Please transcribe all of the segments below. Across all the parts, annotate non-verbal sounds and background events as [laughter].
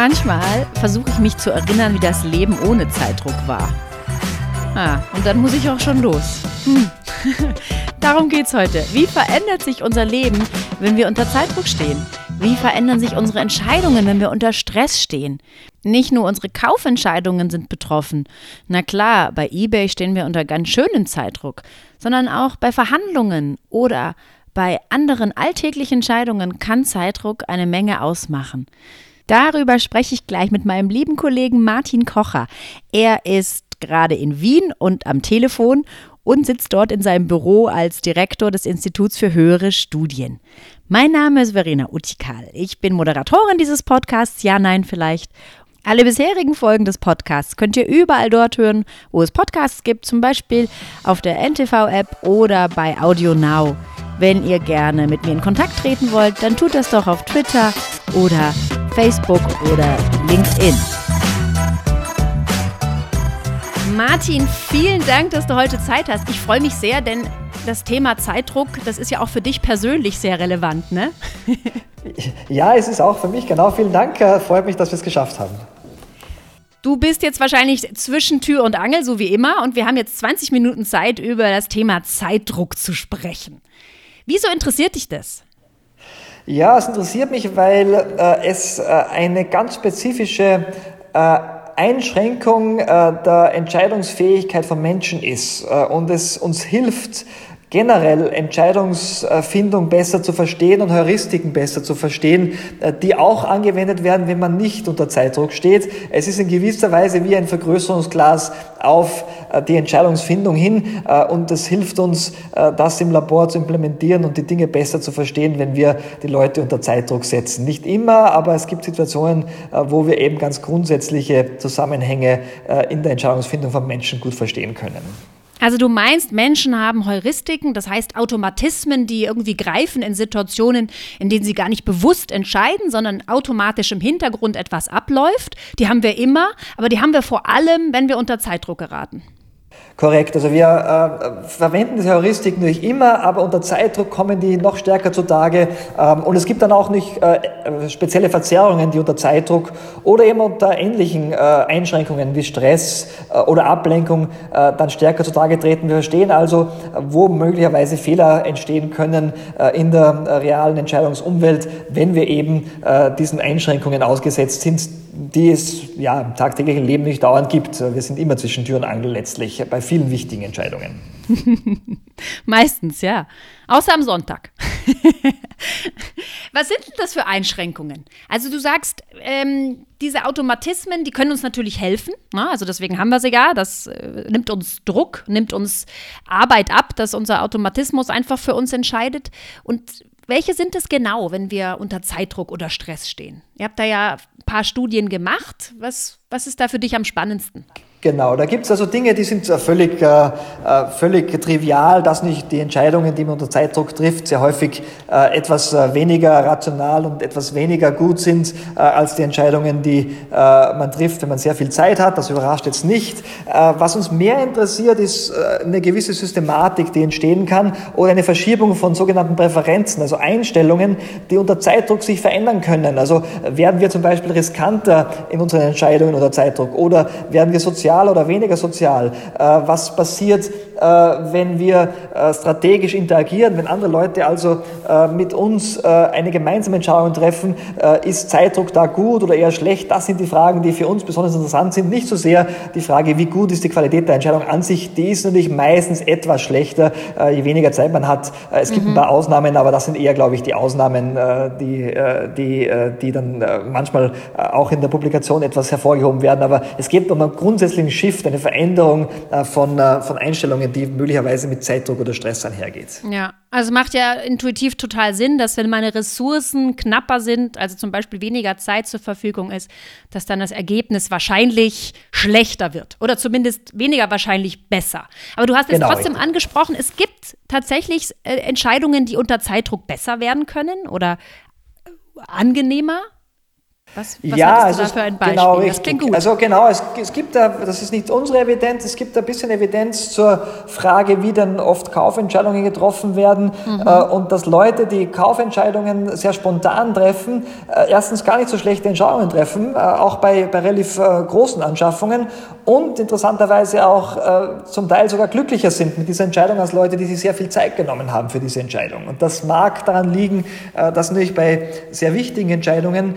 Manchmal versuche ich mich zu erinnern, wie das Leben ohne Zeitdruck war. Ah, und dann muss ich auch schon los. Hm. [laughs] Darum geht's heute. Wie verändert sich unser Leben, wenn wir unter Zeitdruck stehen? Wie verändern sich unsere Entscheidungen, wenn wir unter Stress stehen? Nicht nur unsere Kaufentscheidungen sind betroffen. Na klar, bei eBay stehen wir unter ganz schönen Zeitdruck, sondern auch bei Verhandlungen oder bei anderen alltäglichen Entscheidungen kann Zeitdruck eine Menge ausmachen. Darüber spreche ich gleich mit meinem lieben Kollegen Martin Kocher. Er ist gerade in Wien und am Telefon und sitzt dort in seinem Büro als Direktor des Instituts für höhere Studien. Mein Name ist Verena Utikal. Ich bin Moderatorin dieses Podcasts, ja, nein, vielleicht. Alle bisherigen Folgen des Podcasts könnt ihr überall dort hören, wo es Podcasts gibt, zum Beispiel auf der NTV-App oder bei Audio Now. Wenn ihr gerne mit mir in Kontakt treten wollt, dann tut das doch auf Twitter oder Facebook oder LinkedIn. Martin, vielen Dank, dass du heute Zeit hast. Ich freue mich sehr, denn das Thema Zeitdruck, das ist ja auch für dich persönlich sehr relevant, ne? [laughs] ja, es ist auch für mich, genau. Vielen Dank. Äh, freut mich, dass wir es geschafft haben. Du bist jetzt wahrscheinlich zwischen Tür und Angel, so wie immer, und wir haben jetzt 20 Minuten Zeit, über das Thema Zeitdruck zu sprechen. Wieso interessiert dich das? Ja, es interessiert mich, weil äh, es äh, eine ganz spezifische äh, Einschränkung äh, der Entscheidungsfähigkeit von Menschen ist äh, und es uns hilft, generell Entscheidungsfindung besser zu verstehen und Heuristiken besser zu verstehen, äh, die auch angewendet werden, wenn man nicht unter Zeitdruck steht. Es ist in gewisser Weise wie ein Vergrößerungsglas auf äh, die Entscheidungsfindung hin äh, und es hilft uns, das im Labor zu implementieren und die Dinge besser zu verstehen, wenn wir die Leute unter Zeitdruck setzen. Nicht immer, aber es gibt Situationen, wo wir eben ganz grundsätzliche Zusammenhänge in der Entscheidungsfindung von Menschen gut verstehen können. Also du meinst, Menschen haben Heuristiken, das heißt Automatismen, die irgendwie greifen in Situationen, in denen sie gar nicht bewusst entscheiden, sondern automatisch im Hintergrund etwas abläuft. Die haben wir immer, aber die haben wir vor allem, wenn wir unter Zeitdruck geraten. Korrekt. Also wir äh, verwenden diese Heuristiken nicht immer, aber unter Zeitdruck kommen die noch stärker zutage. Ähm, und es gibt dann auch nicht äh, äh, spezielle Verzerrungen, die unter Zeitdruck oder eben unter ähnlichen äh, Einschränkungen wie Stress äh, oder Ablenkung äh, dann stärker zutage treten. Wir verstehen also, wo möglicherweise Fehler entstehen können in der realen Entscheidungsumwelt, wenn wir eben diesen Einschränkungen ausgesetzt sind, die es ja im tagtäglichen Leben nicht dauernd gibt. Wir sind immer zwischen Tür und Angel letztlich bei vielen wichtigen Entscheidungen. [laughs] Meistens, ja. Außer am Sonntag. [laughs] Was sind denn das für Einschränkungen? Also du sagst, ähm, diese Automatismen, die können uns natürlich helfen. Ne? Also deswegen haben wir sie ja. Das äh, nimmt uns Druck, nimmt uns Arbeit ab, dass unser Automatismus einfach für uns entscheidet. Und welche sind es genau, wenn wir unter Zeitdruck oder Stress stehen? Ihr habt da ja ein paar Studien gemacht. Was, was ist da für dich am spannendsten? Genau, da gibt es also Dinge, die sind völlig, äh, äh, völlig trivial, dass nicht die Entscheidungen, die man unter Zeitdruck trifft, sehr häufig äh, etwas äh, weniger rational und etwas weniger gut sind äh, als die Entscheidungen, die äh, man trifft, wenn man sehr viel Zeit hat. Das überrascht jetzt nicht. was uns mehr interessiert, ist eine gewisse Systematik, die entstehen kann oder eine Verschiebung von sogenannten Präferenzen, also Einstellungen, die unter Zeitdruck sich verändern können. Also werden wir zum Beispiel riskanter in unseren Entscheidungen unter Zeitdruck oder werden wir sozial sozial oder weniger sozial? Äh, was passiert, äh, wenn wir äh, strategisch interagieren, wenn andere Leute also mit uns eine gemeinsame Entscheidung treffen? Ist Zeitdruck da gut oder eher schlecht? Das sind die Fragen, die für uns besonders interessant sind. Nicht so sehr die Frage, wie gut ist die Qualität der Entscheidung an sich. Die ist natürlich meistens etwas schlechter, je weniger Zeit man hat. Es gibt mhm. ein paar Ausnahmen, aber das sind eher, glaube ich, die Ausnahmen, die, die, die dann manchmal auch in der Publikation etwas hervorgehoben werden. Aber es geht um einen einen Shift, eine Veränderung äh, von, äh, von Einstellungen, die möglicherweise mit Zeitdruck oder Stress einhergeht. Ja, also macht ja intuitiv total Sinn, dass wenn meine Ressourcen knapper sind, also zum Beispiel weniger Zeit zur Verfügung ist, dass dann das Ergebnis wahrscheinlich schlechter wird oder zumindest weniger wahrscheinlich besser. Aber du hast jetzt genau, trotzdem richtig. angesprochen, es gibt tatsächlich äh, Entscheidungen, die unter Zeitdruck besser werden können oder angenehmer. Was, was ja, du da für ein Beispiel? Genau das klingt gut. Also genau, es, es gibt da, das ist nicht unsere Evidenz, es gibt ein bisschen Evidenz zur Frage, wie denn oft Kaufentscheidungen getroffen werden mhm. äh, und dass Leute, die Kaufentscheidungen sehr spontan treffen, äh, erstens gar nicht so schlechte Entscheidungen treffen, äh, auch bei, bei relativ äh, großen Anschaffungen und interessanterweise auch äh, zum Teil sogar glücklicher sind mit dieser Entscheidung als Leute, die sich sehr viel Zeit genommen haben für diese Entscheidung. Und das mag daran liegen, äh, dass natürlich bei sehr wichtigen Entscheidungen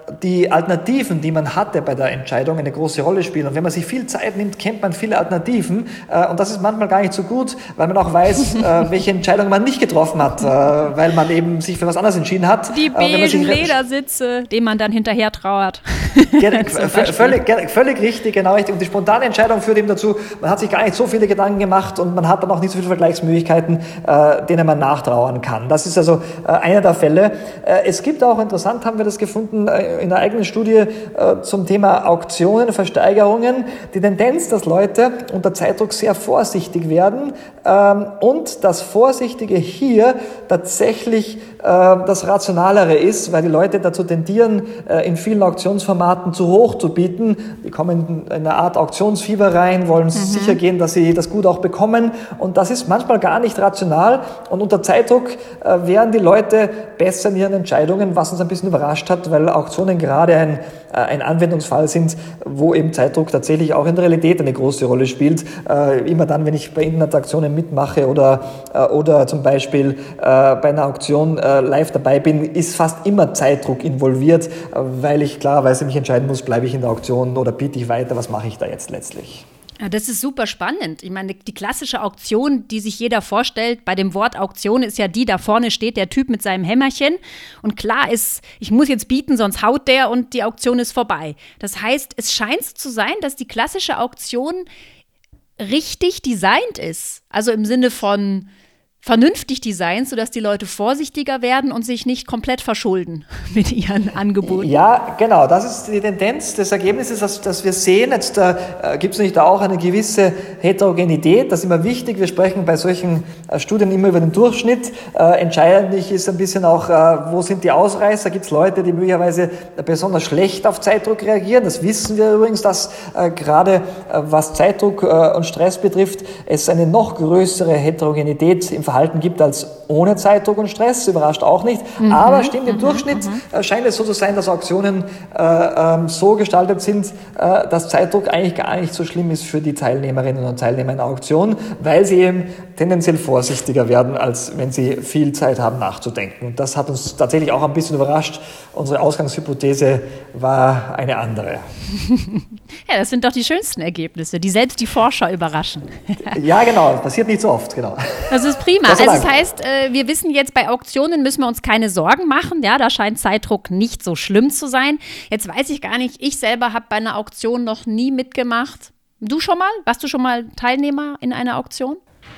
die Alternativen, die man hatte bei der Entscheidung, eine große Rolle spielen. Und wenn man sich viel Zeit nimmt, kennt man viele Alternativen. Äh, und das ist manchmal gar nicht so gut, weil man auch weiß, [laughs] äh, welche Entscheidung man nicht getroffen hat, äh, weil man eben sich für was anderes entschieden hat. Die beigen Ledersitze, denen man dann hinterher trauert. [laughs] völlig, völlig richtig, genau richtig. Und die spontane Entscheidung führt eben dazu, man hat sich gar nicht so viele Gedanken gemacht und man hat dann auch nicht so viele Vergleichsmöglichkeiten, denen man nachtrauern kann. Das ist also einer der Fälle. Es gibt auch, interessant haben wir das gefunden, in einer eigenen Studie äh, zum Thema Auktionen, Versteigerungen, die Tendenz, dass Leute unter Zeitdruck sehr vorsichtig werden ähm, und das Vorsichtige hier tatsächlich das Rationalere ist, weil die Leute dazu tendieren, äh, in vielen Auktionsformaten zu hoch zu bieten. Die kommen in eine Art Auktionsfieber rein, wollen mhm. sicher gehen, dass sie das gut auch bekommen und das ist manchmal gar nicht rational und unter Zeitdruck äh, wären die Leute besser in ihren Entscheidungen, was uns ein bisschen überrascht hat, weil Auktionen gerade ein, äh, ein Anwendungsfall sind, wo eben Zeitdruck tatsächlich auch in der Realität eine große Rolle spielt. Äh, immer dann, wenn ich bei Internetaktionen mitmache oder, äh, oder zum Beispiel bei einer Auktion live dabei bin, ist fast immer Zeitdruck involviert, weil ich klarerweise mich entscheiden muss, bleibe ich in der Auktion oder biete ich weiter, was mache ich da jetzt letztlich. Ja, das ist super spannend. Ich meine, die klassische Auktion, die sich jeder vorstellt, bei dem Wort Auktion ist ja die, da vorne steht der Typ mit seinem Hämmerchen und klar ist, ich muss jetzt bieten, sonst haut der und die Auktion ist vorbei. Das heißt, es scheint zu sein, dass die klassische Auktion richtig designt ist. Also im Sinne von, vernünftig designt, sodass die Leute vorsichtiger werden und sich nicht komplett verschulden [laughs] mit ihren Angeboten. Ja, genau. Das ist die Tendenz des Ergebnisses, dass, dass wir sehen. Jetzt äh, gibt es nicht auch eine gewisse Heterogenität. Das ist immer wichtig. Wir sprechen bei solchen äh, Studien immer über den Durchschnitt. Äh, entscheidend ist ein bisschen auch, äh, wo sind die Ausreißer? Gibt es Leute, die möglicherweise besonders schlecht auf Zeitdruck reagieren? Das wissen wir übrigens, dass äh, gerade äh, was Zeitdruck und Stress betrifft, es eine noch größere Heterogenität im Verhalten gibt als ohne Zeitdruck und Stress, überrascht auch nicht. Mhm. Aber stimmt, im mhm. Durchschnitt mhm. scheint es so zu sein, dass Auktionen äh, ähm, so gestaltet sind, äh, dass Zeitdruck eigentlich gar nicht so schlimm ist für die Teilnehmerinnen und Teilnehmer einer Auktion, weil sie eben tendenziell vorsichtiger werden, als wenn sie viel Zeit haben nachzudenken. Das hat uns tatsächlich auch ein bisschen überrascht. Unsere Ausgangshypothese war eine andere. [laughs] ja, das sind doch die schönsten Ergebnisse, die selbst die Forscher überraschen. [laughs] ja, genau. Das passiert nicht so oft, genau. Das ist prima. Also das heißt, äh, wir wissen jetzt, bei Auktionen müssen wir uns keine Sorgen machen. Ja, da scheint Zeitdruck nicht so schlimm zu sein. Jetzt weiß ich gar nicht, ich selber habe bei einer Auktion noch nie mitgemacht. Du schon mal? Warst du schon mal Teilnehmer in einer Auktion?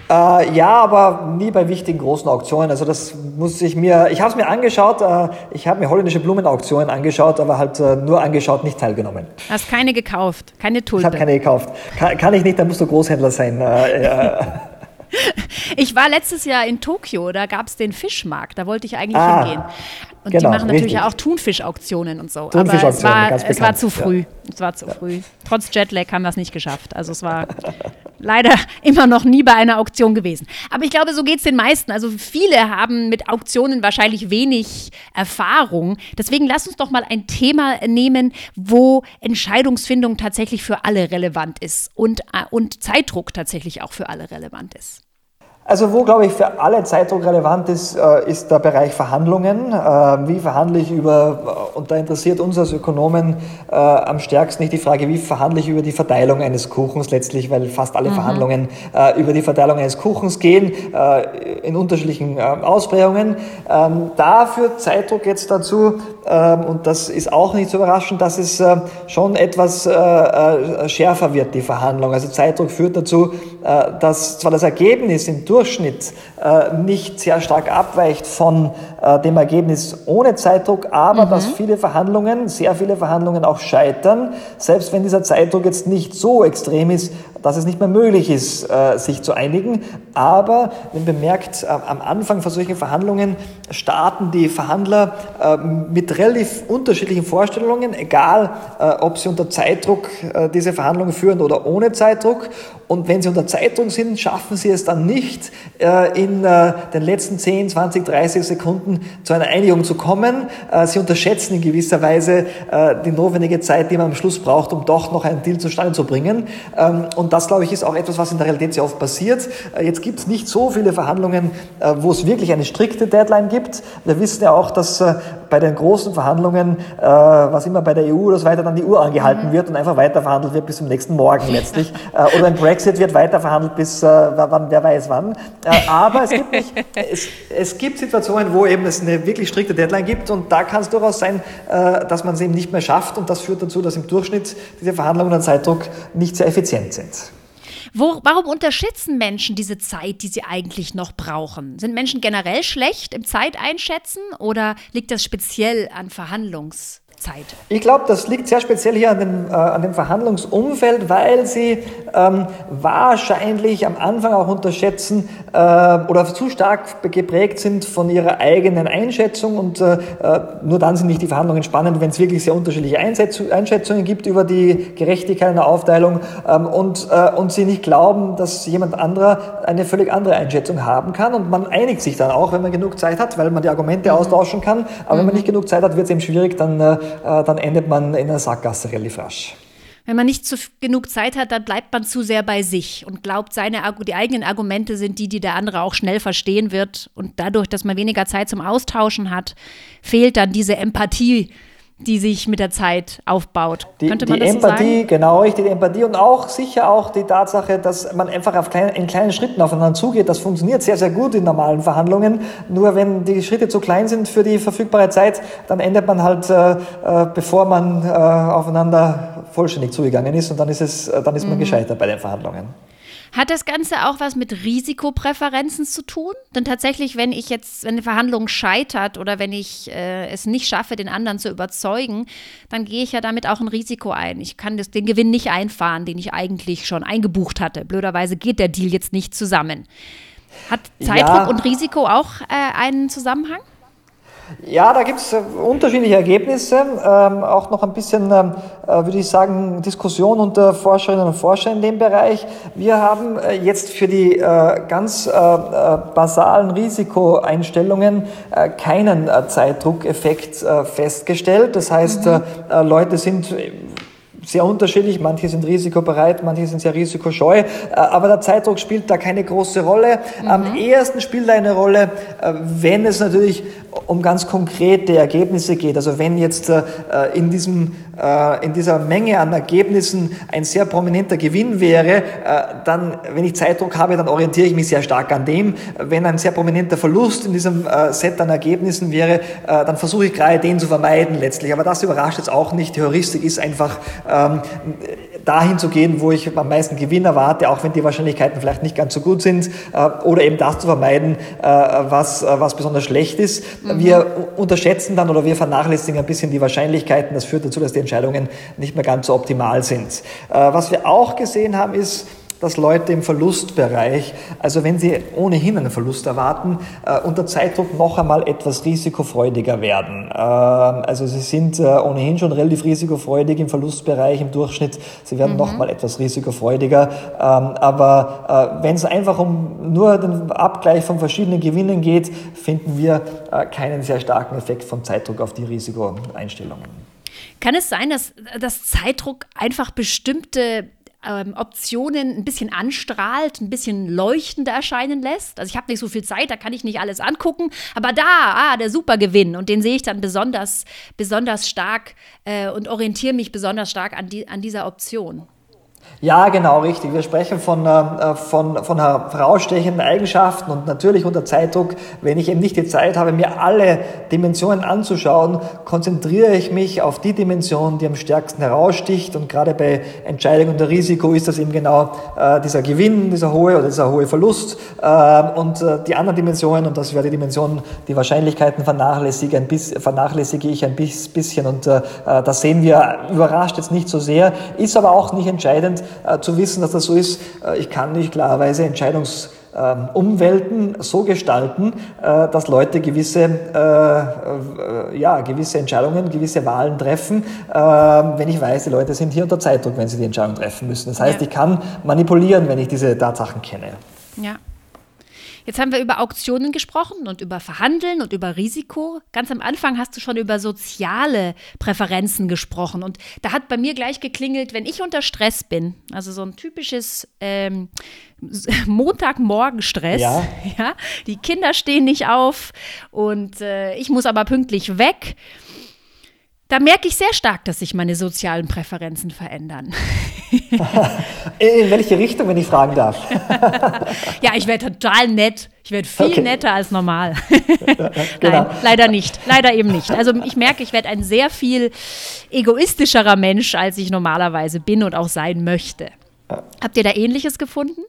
Äh, ja, aber nie bei wichtigen großen Auktionen. Also das muss ich mir, ich habe es mir angeschaut, äh, ich habe mir holländische Blumenauktionen angeschaut, aber halt äh, nur angeschaut, nicht teilgenommen. Hast keine gekauft, keine Tulpe? Ich habe keine gekauft. Kann, kann, ich nicht, dann musst du Großhändler sein. Äh. [laughs] Ich war letztes Jahr in Tokio, da gab es den Fischmarkt, da wollte ich eigentlich ah, hingehen. Und genau, die machen natürlich richtig. auch Thunfischauktionen und so. Aber es war, es war zu früh. Ja. Es war zu ja. früh. Trotz Jetlag haben wir es nicht geschafft. Also es war [laughs] leider [laughs] immer noch nie bei einer Auktion gewesen. Aber ich glaube, so geht es den meisten. Also viele haben mit Auktionen wahrscheinlich wenig Erfahrung. Deswegen lass uns doch mal ein Thema nehmen, wo Entscheidungsfindung tatsächlich für alle relevant ist und, äh, und Zeitdruck tatsächlich auch für alle relevant ist. Also wo, glaube ich, für alle Zeitdruck relevant ist, äh, ist der Bereich Verhandlungen. Äh, wie verhandle ich über, äh, und da interessiert uns als Ökonomen am stärksten nicht die Frage, wie verhandle ich über die Verteilung eines Kuchens letztlich, weil fast alle mhm. Verhandlungen über die Verteilung eines Kuchens gehen, in unterschiedlichen Ausprägungen. Ähm, da führt Zeitdruck jetzt dazu, ähm, und das ist auch nicht so überraschend, dass es schon etwas schärfer wird, die Verhandlung. Also Zeitdruck führt dazu, dass zwar das Ergebnis im Durchschnitt nicht sehr stark abweicht von äh, dem Ergebnis ohne Zeitdruck, aber mhm. dass viele Verhandlungen, sehr viele Verhandlungen auch scheitern, selbst wenn dieser Zeitdruck jetzt nicht so extrem ist, dass es nicht mehr möglich ist, äh, sich zu einigen. Aber wenn bemerkt, äh, am Anfang von solchen Verhandlungen starten die Verhandler äh, mit relativ unterschiedlichen Vorstellungen, egal ob sie unter Zeitdruck diese Verhandlungen führen oder ohne Zeitdruck. Und wenn sie unter Zeitdruck sind, schaffen sie es dann nicht, in den letzten 10, 20, 30 Sekunden zu einer Einigung zu kommen. Sie unterschätzen in gewisser Weise die notwendige Zeit, die man am Schluss braucht, um doch noch einen Deal zustande zu bringen. Ähm, und das, glaube ich, ist auch etwas, was in der Realität sehr oft passiert. Äh, jetzt gibt es nicht so viele Verhandlungen, äh, wo es wirklich eine strikte Deadline gibt. Wir wissen ja auch, dass äh, bei den großen Verhandlungen, was immer bei der EU oder so weiter, dann die Uhr angehalten mhm. wird und einfach weiter verhandelt wird bis zum nächsten Morgen letztlich. oder ein Brexit wird weiter verhandelt bis, wann, wer weiß wann. aber es gibt, nicht, es, es gibt Situationen, wo eben es eine wirklich strikte Deadline gibt und da kann es durchaus sein, dass man es eben nicht mehr schafft und das führt dazu, dass im Durchschnitt diese Verhandlungen an Zeitdruck nicht sehr effizient sind. Wo, warum unterschätzen Menschen diese Zeit, die sie eigentlich noch brauchen? Sind Menschen generell schlecht im Zeiteinschätzen oder liegt das speziell an Verhandlungs- Zeit? Ich glaube, das liegt sehr speziell hier an dem, äh, an dem Verhandlungsumfeld, weil sie ähm, wahrscheinlich am Anfang auch unterschätzen äh, oder zu stark geprägt sind von ihrer eigenen Einschätzung und äh, äh nur dann sind nicht die Verhandlungen spannend, wenn es wirklich sehr unterschiedliche Einschätzungen gibt über die Gerechtigkeit in der Aufteilung ähm, und, äh, und sie nicht glauben, dass jemand anderer eine völlig andere Einschätzung haben kann und man einigt sich dann auch, wenn man genug Zeit hat, weil man die Argumente mhm. austauschen kann, aber mhm. wenn man mhm. nicht genug Zeit hat, wird es eben schwierig, dann äh, dann endet man in einer Sackgasse relativ rasch. Wenn man nicht zu, genug Zeit hat, dann bleibt man zu sehr bei sich und glaubt, seine, die eigenen Argumente sind die, die der andere auch schnell verstehen wird. Und dadurch, dass man weniger Zeit zum Austauschen hat, fehlt dann diese Empathie, die sich mit der Zeit aufbaut. Die, Könnte man die das Empathie, so sagen? genau, richtig, die Empathie und auch sicher auch die Tatsache, dass man einfach auf klein, in kleinen Schritten aufeinander zugeht. Das funktioniert sehr, sehr gut in normalen Verhandlungen. Nur wenn die Schritte zu klein sind für die verfügbare Zeit, dann endet man halt, äh, äh bevor man äh, aufeinander vollständig zugegangen ist und dann ist, es, äh, dann ist man mhm. gescheitert bei den Verhandlungen. Hat das Ganze auch was mit Risikopräferenzen zu tun? Denn tatsächlich, wenn ich jetzt, wenn eine Verhandlung scheitert oder wenn ich äh, es nicht schaffe, den anderen zu überzeugen, dann gehe ich ja damit auch ein Risiko ein. Ich kann das, den Gewinn nicht einfahren, den ich eigentlich schon eingebucht hatte. Blöderweise geht der Deal jetzt nicht zusammen. Hat Zeitdruck ja. und Risiko auch äh, einen Zusammenhang? Ja, da gibt es äh, unterschiedliche Ergebnisse, ähm, auch noch ein bisschen, ähm, äh, würde ich sagen, Diskussion unter Forscherinnen und Forschern in dem Bereich. Wir haben äh, jetzt für die äh, ganz äh, äh basalen Risikoeinstellungen keinen Zeitdruckeffekt festgestellt. Das heißt, mhm. Leute sind sehr unterschiedlich. Manche sind risikobereit, manche sind sehr risikoscheu. Äh, aber der Zeitdruck spielt da keine große Rolle. Mhm. Am ehesten spielt er eine Rolle, äh, wenn es natürlich um ganz konkrete Ergebnisse geht. Also wenn jetzt äh, in, diesem, in dieser Menge an Ergebnissen ein sehr prominenter Gewinn wäre, dann, wenn ich Zeitdruck habe, dann orientiere ich mich sehr stark an dem. Wenn ein sehr prominenter Verlust in diesem Set an Ergebnissen wäre, dann versuche ich gerade den zu vermeiden letztlich. Aber das überrascht jetzt auch nicht. Die Heuristik ist einfach ähm, dahin zu gehen, wo ich am meisten Gewinn erwarte, auch wenn die Wahrscheinlichkeiten vielleicht nicht ganz so gut sind, äh, oder eben das zu vermeiden, äh, was, äh, was besonders schlecht ist. Mhm. Wir unterschätzen dann oder wir vernachlässigen ein bisschen die Wahrscheinlichkeiten. Das führt dazu, dass die Entscheidungen nicht mehr ganz so optimal sind. Was wir auch gesehen haben, ist, dass Leute im Verlustbereich, also wenn sie ohnehin einen Verlust erwarten, äh, unter Zeitdruck noch einmal etwas risikofreudiger werden. Äh, also sie sind äh, ohnehin schon relativ risikofreudig im Verlustbereich im Durchschnitt. Sie werden mhm. noch mal etwas risikofreudiger. Ähm, aber äh, wenn es einfach um nur den Abgleich von verschiedenen Gewinnen geht, finden wir äh, keinen sehr starken Effekt von Zeitdruck auf die Risikoeinstellungen. Kann es sein, dass, dass Zeitdruck einfach bestimmte ähm, Optionen ein bisschen anstrahlt, ein bisschen leuchtender erscheinen lässt. Also ich habe nicht so viel Zeit, da kann ich nicht alles angucken, aber da, ah, der Supergewinn und den sehe ich dann besonders, besonders stark äh, und orientiere mich besonders stark an, die, an dieser Option. Ja, genau, richtig. Wir sprechen von, äh, von, von herausstechenden Eigenschaften und natürlich unter Zeitdruck, wenn ich eben nicht die Zeit habe, mir alle Dimensionen anzuschauen, konzentriere ich mich auf die Dimension, die am stärksten heraussticht. Und gerade bei Entscheidung unter Risiko ist das eben genau äh, dieser Gewinn, dieser hohe oder dieser hohe Verlust äh, und äh, die anderen Dimensionen. Und das wäre die Dimension, die Wahrscheinlichkeiten vernachlässige, ein bisschen, vernachlässige ich ein bisschen. Und äh, äh, das sehen wir überrascht jetzt nicht so sehr, ist aber auch nicht entscheidend, äh, zu wissen, dass das so ist. Äh, ich kann nicht klarerweise Entscheidungsumwelten so gestalten, äh, dass Leute gewisse, ja, gewisse Entscheidungen, gewisse Wahlen treffen, wenn ich weiß, die Leute sind hier unter Zeitdruck, wenn sie die Entscheidung treffen müssen. Das heißt, ja. ich kann manipulieren, wenn ich diese Tatsachen kenne. Ja. Jetzt haben wir über Auktionen gesprochen und über Verhandeln und über Risiko. Ganz am Anfang hast du schon über soziale Präferenzen gesprochen. Und da hat bei mir gleich geklingelt, wenn ich unter Stress bin, also so ein typisches ähm, [laughs] Montagmorgen-Stress. Ja. [laughs] ja. Die Kinder stehen nicht auf und äh, ich muss aber pünktlich weg. Da merke ich sehr stark, dass sich meine sozialen Präferenzen verändern. [laughs] In welche Richtung, wenn ich fragen darf? ja, ich werde total nett. Ich werde viel okay. netter als normal. [laughs] genau. Nein, leider nicht. Leider eben nicht. Also ich merke, ich werde ein sehr viel egoistischerer Mensch, als ich normalerweise bin und auch sein möchte. Habt ihr da Ähnliches gefunden?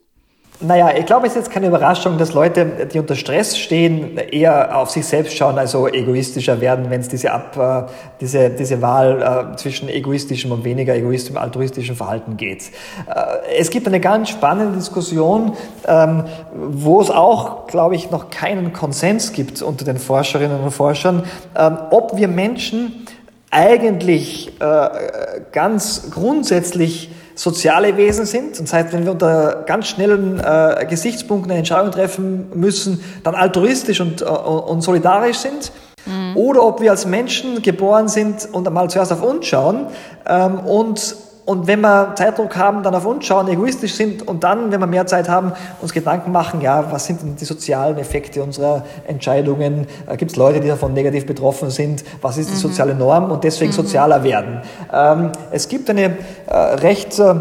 Naja, ich glaube, es ist jetzt keine Überraschung, dass Leute, die unter Stress stehen, eher auf sich selbst schauen, also egoistischer werden, wenn es diese, Ab, äh, diese, diese Wahl äh, zwischen egoistischem und weniger egoistischem, altruistischem Verhalten geht. Äh, es gibt eine ganz spannende Diskussion, ähm, wo es auch, glaube ich, noch keinen Konsens gibt unter den Forscherinnen und Forschern, ähm, ob wir Menschen eigentlich ganz grundsätzlich soziale Wesen sind. Das heißt, wenn wir unter ganz schnellen äh, Gesichtspunkten eine Entscheidung treffen müssen, dann altruistisch und, äh, und solidarisch sind. Mhm. Oder ob wir als Menschen geboren sind und einmal zuerst auf uns schauen ähm, und und wenn wir Zeitdruck haben, dann auf uns schauen, egoistisch sind und dann, wenn wir mehr Zeit haben, uns Gedanken machen, ja, was sind denn die sozialen Effekte unserer Entscheidungen? Äh, Gibt es Leute, die davon negativ betroffen sind? Was ist die mhm. soziale Norm? Und deswegen mhm. sozialer werden. Ähm, es gibt eine äh, recht äh,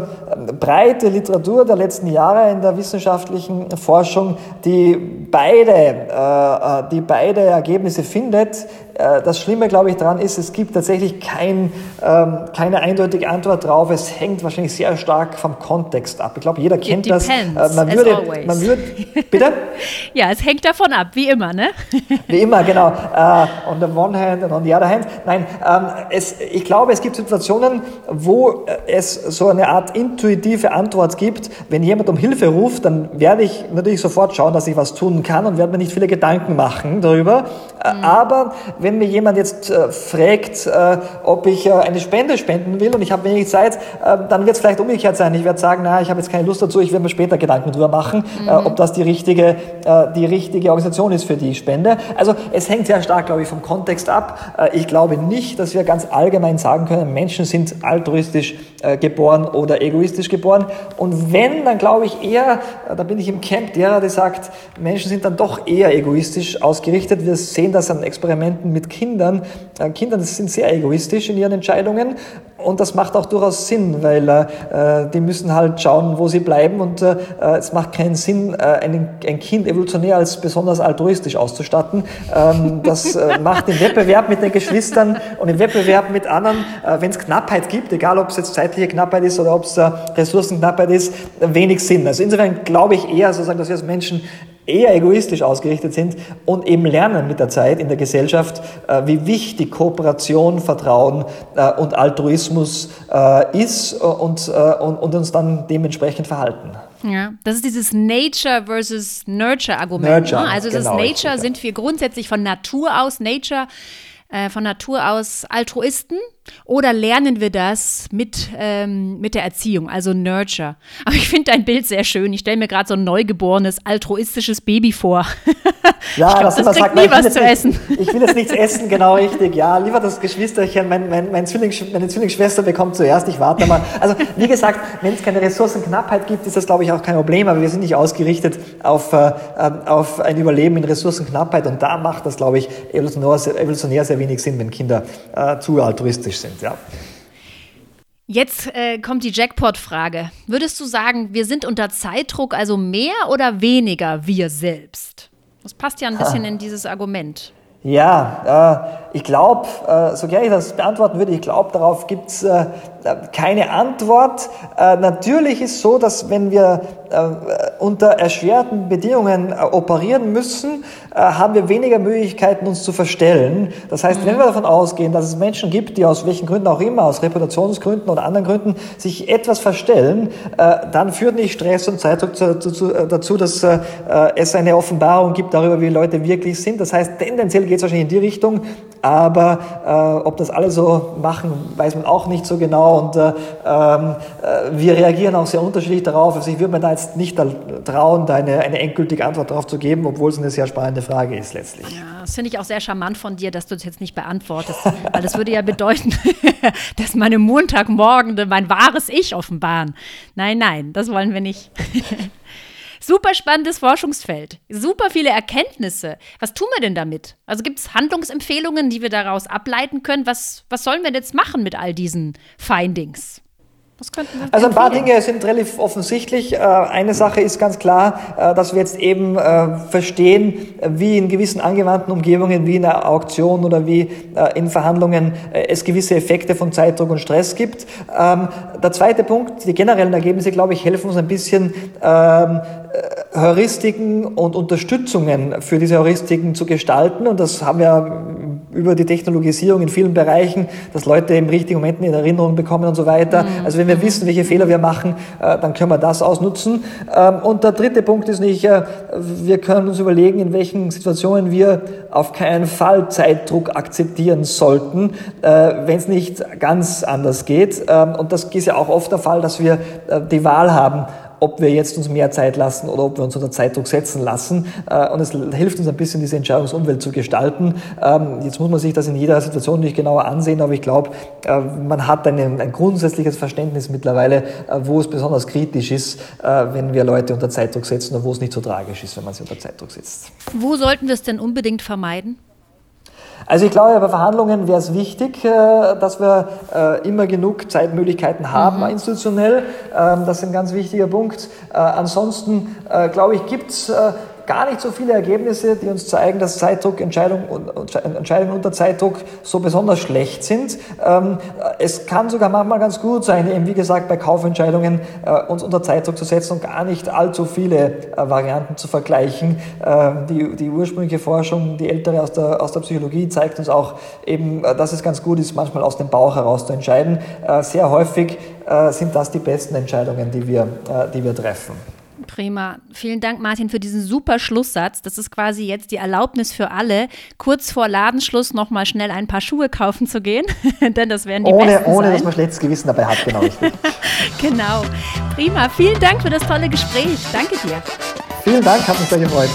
breite Literatur der letzten Jahre in der wissenschaftlichen Forschung, die beide, äh, äh die beide Ergebnisse findet. Äh, das Schlimme, glaube ich, daran ist, es gibt tatsächlich kein, ähm, keine eindeutige Antwort drauf. Es hängt wahrscheinlich sehr stark vom Kontext ab. Ich glaube, jeder kennt das. Äh, man würde, man würde, bitte? [laughs] ja, es hängt davon ab, wie immer, ne? [laughs] wie immer, genau. Uh, on the one hand and on the other hand. Nein, ähm, es, ich glaube, es gibt Situationen, wo es so eine Art intuitive Antwort gibt. Wenn jemand um Hilfe ruft, dann werde ich natürlich sofort schauen, dass ich was tun kann und werde mir nicht viele Gedanken machen darüber. Mhm. Aber wenn mir jemand jetzt äh, fragt, äh, ob ich äh, eine Spende spenden will und ich habe wenig Zeit, äh, dann wird es vielleicht umgekehrt sein. Ich werde sagen, na, ich habe jetzt keine Lust dazu, ich werde mir später Gedanken darüber machen, äh, mhm. ob das die richtige, äh, die richtige Organisation ist für die Spende. Also es hängt sehr stark, glaube ich, vom Kontext ab. ich glaube nicht, dass wir ganz allgemein sagen können, Menschen sind altruistisch geboren oder egoistisch geboren. Und wenn, dann glaube ich eher, da bin ich im Camp derer, die sagt, Menschen sind dann doch eher egoistisch ausgerichtet. Wir sehen das an Experimenten mit Kindern. Äh, Kinder sind sehr egoistisch in ihren Entscheidungen und das macht auch durchaus Sinn, weil äh, die müssen halt schauen, wo sie bleiben und äh, es macht keinen Sinn, äh, ein, ein, Kind evolutionär als besonders altruistisch auszustatten. Ähm, das äh, macht im Wettbewerb mit den Geschwistern und im Wettbewerb mit anderen, äh, wenn es Knappheit gibt, egal ob es jetzt zeitliche Knappheit ist oder ob es Ressourcenknappheit ist, wenig Sinn. Also insofern glaube ich eher sozusagen, dass wir als Menschen eher egoistisch ausgerichtet sind und eben lernen mit der Zeit in der Gesellschaft, äh, wie wichtig Kooperation, Vertrauen äh, und Altruismus äh, ist und, und, und uns dann dementsprechend verhalten. Ja, das ist dieses Nature versus Nurture Argument. Nurture, ne? Also das genau, Nature richtig, sind wir grundsätzlich von Natur aus Nature äh, von Natur aus Altruisten oder lernen wir das mit, ähm, mit der Erziehung, also Nurture? Aber ich finde dein Bild sehr schön. Ich stelle mir gerade so ein neugeborenes, altruistisches Baby vor. [laughs] Ja, glaub, das, das kriegt sagt, nie was zu nicht, essen. Ich will jetzt nichts essen, genau richtig. Ja, lieber das Geschwisterchen, mein, mein, mein Zwilling, meine Zwillingsschwester bekommt zuerst, ich warte mal. Also wie gesagt, wenn es keine Ressourcenknappheit gibt, ist das glaube ich auch kein Problem, aber wir sind nicht ausgerichtet auf, äh, auf ein Überleben in Ressourcenknappheit und da macht das glaube ich evolutionär, evolutionär sehr wenig Sinn, wenn Kinder äh, zu altruistisch sind. Ja. Jetzt äh, kommt die Jackpot-Frage. Würdest du sagen, wir sind unter Zeitdruck also mehr oder weniger wir selbst? Das passt ja ein bisschen [laughs] in dieses Argument. Ja, äh, ich glaube, äh, so gerne ich das beantworten würde, ich glaube, darauf gibt es äh, keine Antwort. Äh, natürlich ist so, dass wenn wir äh, unter erschwerten Bedingungen äh, operieren müssen, haben wir weniger Möglichkeiten, uns zu verstellen. Das heißt, mhm. wenn wir davon ausgehen, dass es Menschen gibt, die aus welchen Gründen auch immer, aus Reputationsgründen oder anderen Gründen, sich etwas verstellen, dann führt nicht Stress und Zeitdruck dazu, dass es eine Offenbarung gibt darüber, wie Leute wirklich sind. Das heißt, tendenziell geht es wahrscheinlich in die Richtung, aber ob das alle so machen, weiß man auch nicht so genau und äh, ähm, äh, wir reagieren auch sehr unterschiedlich darauf. Also ich würde mir da jetzt nicht trauen, da eine, eine endgültige Antwort darauf zu geben, obwohl es eine sehr spannende Frage ist letztlich. Ja, das finde ich auch sehr charmant von dir, dass du das jetzt nicht beantwortest, weil das würde ja bedeuten, [laughs] dass meine Montagmorgen mein wahres Ich offenbaren. Nein, nein, das wollen wir nicht. [laughs] Super spannendes Forschungsfeld. Super viele Erkenntnisse. Was tun wir denn damit? Also gibt es Handlungsempfehlungen, die wir daraus ableiten können? Was, was sollen wir jetzt machen mit all diesen Findings? Also ein paar Dinge sind relativ offensichtlich. Äh, eine Sache ist ganz klar, äh, dass wir jetzt eben äh, verstehen, wie in gewissen angewandten Umgebungen, wie in einer Auktion oder wie in Verhandlungen es gewisse Effekte von Zeitdruck und Stress gibt. Ähm, der zweite Punkt, die generellen Ergebnisse, glaube ich, helfen uns ein bisschen, ähm, Heuristiken und Unterstützungen für diese Heuristiken zu gestalten. Und das haben wir über die Technologisierung in vielen Bereichen, dass Leute im richtigen Moment in Erinnerung bekommen und so weiter. Mhm. Also wenn wir wissen, welche Fehler wir machen, äh, dann können wir das ausnutzen. Ähm, und der dritte Punkt ist nicht, äh, wir können uns überlegen, in welchen Situationen wir auf keinen Fall Zeitdruck akzeptieren sollten, äh, wenn es nicht ganz anders geht. Ähm, und das ist ja auch oft der Fall, dass wir die Wahl haben, ob wir jetzt uns mehr Zeit lassen oder ob wir uns unter Zeitdruck setzen lassen. Äh, und es hilft uns ein bisschen, diese Entscheidungsumwelt zu gestalten. Ähm, jetzt muss man sich das in jeder Situation nicht genauer ansehen, aber ich glaube, äh, man hat ein, ein grundsätzliches Verständnis mittlerweile, äh, wo es besonders kritisch ist, wenn wir Leute unter Zeitdruck setzen und wo es nicht so tragisch ist, wenn man sie unter Zeitdruck setzt. Wo sollten wir es denn unbedingt vermeiden? Also ich glaube, bei Verhandlungen wäre es wichtig, äh, dass wir äh, immer genug Zeitmöglichkeiten haben mhm. institutionell. Ähm, das ist ein ganz wichtiger Punkt. Äh, ansonsten, glaube ich, gibt es gar nicht so viele Ergebnisse, die uns zeigen, dass Zeitdruck, Entscheidungen, Entscheidungen unter Zeitdruck so besonders schlecht sind. Ähm, es kann sogar manchmal ganz gut sein, eben wie gesagt bei Kaufentscheidungen äh, uns unter Zeitdruck zu setzen und gar nicht allzu viele äh, Varianten zu vergleichen. Ähm, die, die ursprüngliche Forschung, die ältere aus der, aus der Psychologie, zeigt uns auch eben, äh, dass es ganz gut ist, manchmal aus dem Bauch heraus zu entscheiden. Sehr häufig sind das die besten Entscheidungen, die wir, die wir treffen. Prima. Vielen Dank, Martin, für diesen super Schlusssatz. Das ist quasi jetzt die Erlaubnis für alle, kurz vor Ladenschluss nochmal schnell ein paar Schuhe kaufen zu gehen. [laughs] Denn das wären die ohne, besten Ohne, sein. dass man schlechtes Gewissen dabei hat, genau [laughs] genau. Prima. Vielen Dank für das tolle Gespräch. Danke dir. Vielen Dank, hat mich sehr gefreut.